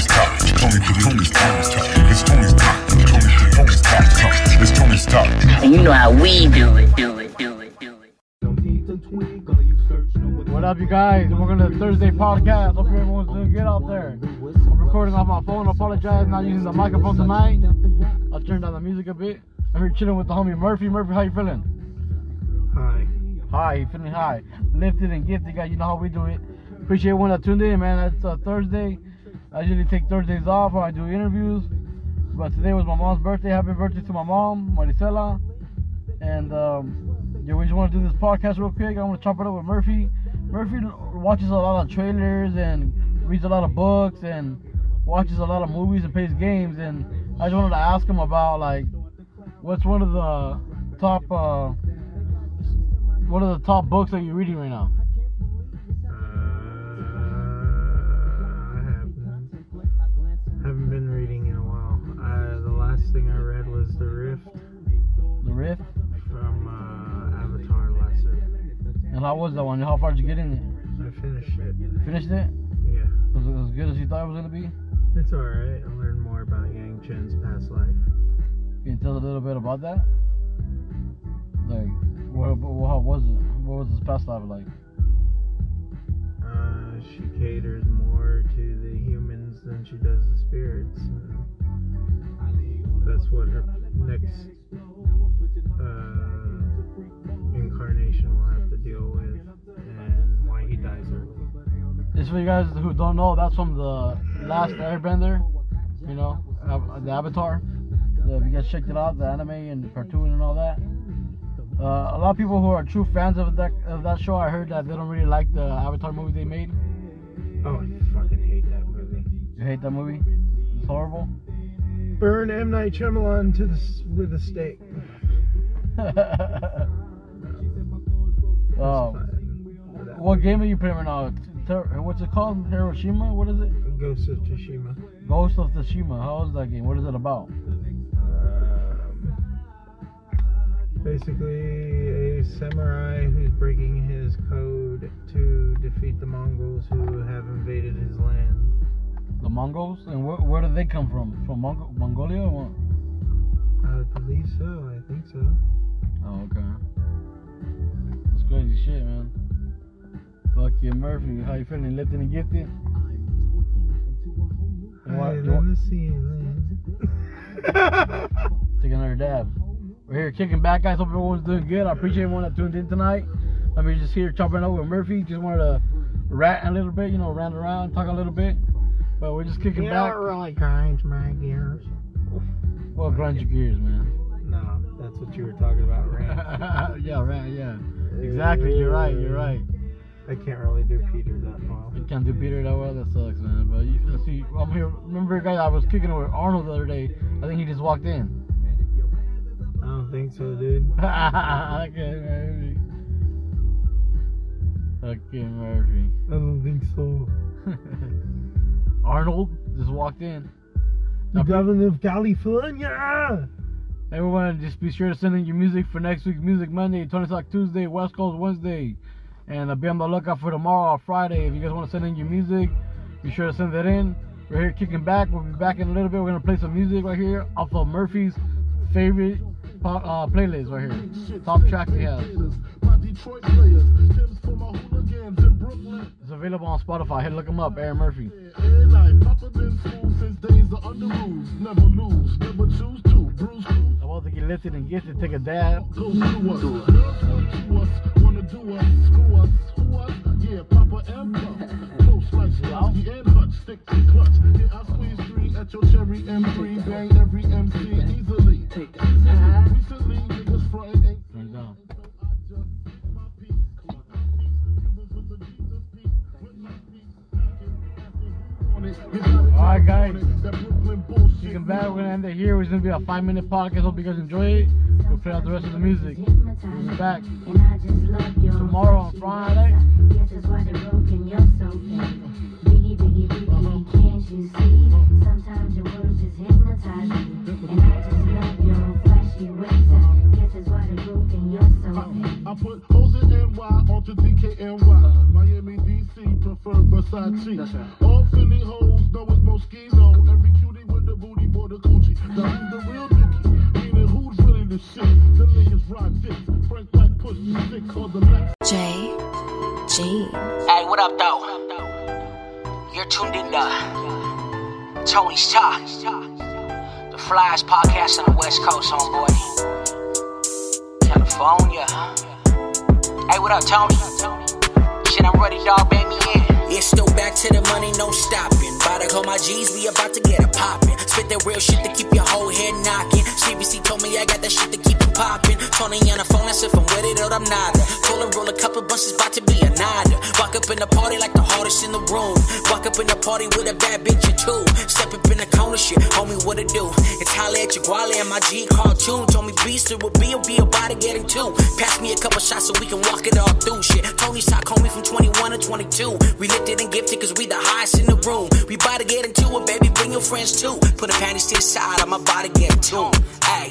Tony's talk. Tony, Tony's Tony's talk. It's Tony's talk. Tony, Tony's talk. It's Tony's talk. And you know how we do it, do it, do it, do it. What up, you guys? We're gonna the Thursday podcast. Hope everyone's doing good out there. I'm recording off my phone. I apologize, not using the microphone tonight. I'll turn down the music a bit. I'm here chilling with the homie Murphy. Murphy, how you feeling? Hi. Hi, you feeling high? Lifted and gifted, guys. You know how we do it. Appreciate everyone that tuned in, man. It's uh, Thursday. I usually take Thursdays off when I do interviews. But today was my mom's birthday. Happy birthday to my mom, Maricela. And um, yeah, we just want to do this podcast real quick. I want to chop it up with Murphy. Murphy watches a lot of trailers and reads a lot of books and watches a lot of movies and plays games. And I just wanted to ask him about like what's one of the top uh, what are the top books that you're reading right now? The Rift The Rift. from uh, Avatar Lesser. And how was that one? How far did you get in it? I finished it. Finished it? Yeah. Was it as good as you thought it was gonna be? It's alright. I learned more about Yangchen's past life. Can you tell a little bit about that? Like, what, what how was it? What was his past life like? Uh, she caters more to the humans than she does the spirits. And that's what her next uh, incarnation will have to deal with, and why he dies early. Just for you guys who don't know, that's from the last Airbender. You know, the Avatar. The, if you guys checked it out, the anime and the cartoon and all that. Uh, a lot of people who are true fans of that of that show, I heard that they don't really like the Avatar movie they made. Oh, I fucking hate that movie. You hate that movie? It's horrible. Burn M Night Shyamalan to the with a stake. oh, what game are you playing right now? What's it called? Hiroshima? What is it? Ghost of Tsushima. Ghost of Tsushima. How is that game? What is it about? Um, basically, a samurai who's breaking his code to defeat the Mongols who have invaded his land. The Mongols? And where, where do they come from? From Mong- Mongolia or what? I believe so. I think so. Oh, okay. That's crazy shit, man. Fuck you, Murphy. How you feeling? Lifted and gifted? Want- Higher you want- than the ceiling. Take another dab. We're here kicking back, guys. Hope everyone's doing good. I appreciate everyone that tuned in tonight. I'm just here chopping up with Murphy. Just wanted to rat a little bit, you know, rant around, talk a little bit. But we're just kicking you back. know, it really grinds my gears. Well, grind your gears, man. No, that's what you were talking about, Rand. yeah, right, yeah. Exactly, you're right, you're right. I can't really do Peter that well. You can't do Peter that well, that sucks, man. But you, let's see, I'm here. Remember, guys, I was kicking it with Arnold the other day. I think he just walked in. I don't think so, dude. okay, Murphy. Okay, Murphy. I don't think so. Arnold just walked in. The governor of California. Everyone, just be sure to send in your music for next week's Music Monday, 20 Talk Tuesday, West Coast Wednesday. And I'll be on the lookout for tomorrow Friday. If you guys want to send in your music, be sure to send that in. We're here kicking back. We'll be back in a little bit. We're going to play some music right here off of Murphy's favorite po- uh, playlist right here. Top track he has. Available on Spotify. Hey, look him up, Aaron Murphy. Every night, Papa been school since days of under rules. Never lose, never choose to. I want to get lifted and gifted. Take a dab. goes to us. Girls want to us, wanna do us, screw us, who us? Yeah, Papa and Close like Starsky and Hutch, stick to clutch. Yeah, I squeeze three at your cherry M3, bang every Alright guys. Kicking back. We're going to end it here. It's going to be a five minute podcast. Hope you guys enjoy it. We'll play out the rest of the music. We'll be back tomorrow on Friday. Guess that's why they're broken, you're so side mm-hmm. cheek. That's right. All Philly hoes know it's Moschino. Every cutie with the booty, boy, the coochie. Now he's the real dookie. Meaning who's really the shit? The niggas rock. Frank White push the six on the left. J. G. Hey, what up, though? You're tuned in to Tony's Talk. The flyest podcast on the West Coast, homeboy. California. Hey, what up, Tony? Shit, I'm ready, dog to the money, no stopping. About to call my G's, we about to get it poppin'. Spit that real shit to keep your whole head knocking. CBC told me I got that shit to keep it poppin'. Tony on the phone, that's if I'm with it or I'm not. Told him roll a couple bunches, about to be a nada. Walk up in the party like the hardest in the room. Walk up in the party with a bad bitch or two. Step up in the corner, shit, homie, what it do? It's holla at guale and my G cartoon. Told me beast it would be, be about to getting two. Pass me a couple shots so we can walk it all through shit. Tony's talk, homie, from 21 to 22. We lifted and gifted cause we the highest in the room. We about to get into it, baby, bring your friends too. Put the panties to the side, I'm about to get tuned. Hey,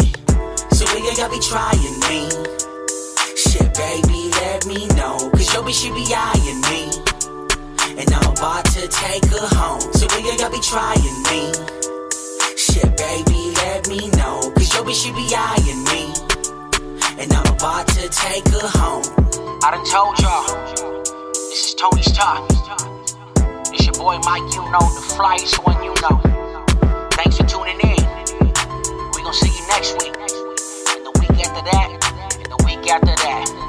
so when y'all be trying me? Shit, baby, let me know. Cause your bitch, she be eyeing me. And I'm about to take her home. So when y'all be trying me? Shit, baby, let me know. Cause your bitch, she be eyeing me. And I'm about to take her home. I done told y'all. This is Tony's Talk boy Mike, you know, the flyest when you know. Thanks for tuning in. We're gonna see you next week, and the week after that, and the week after that.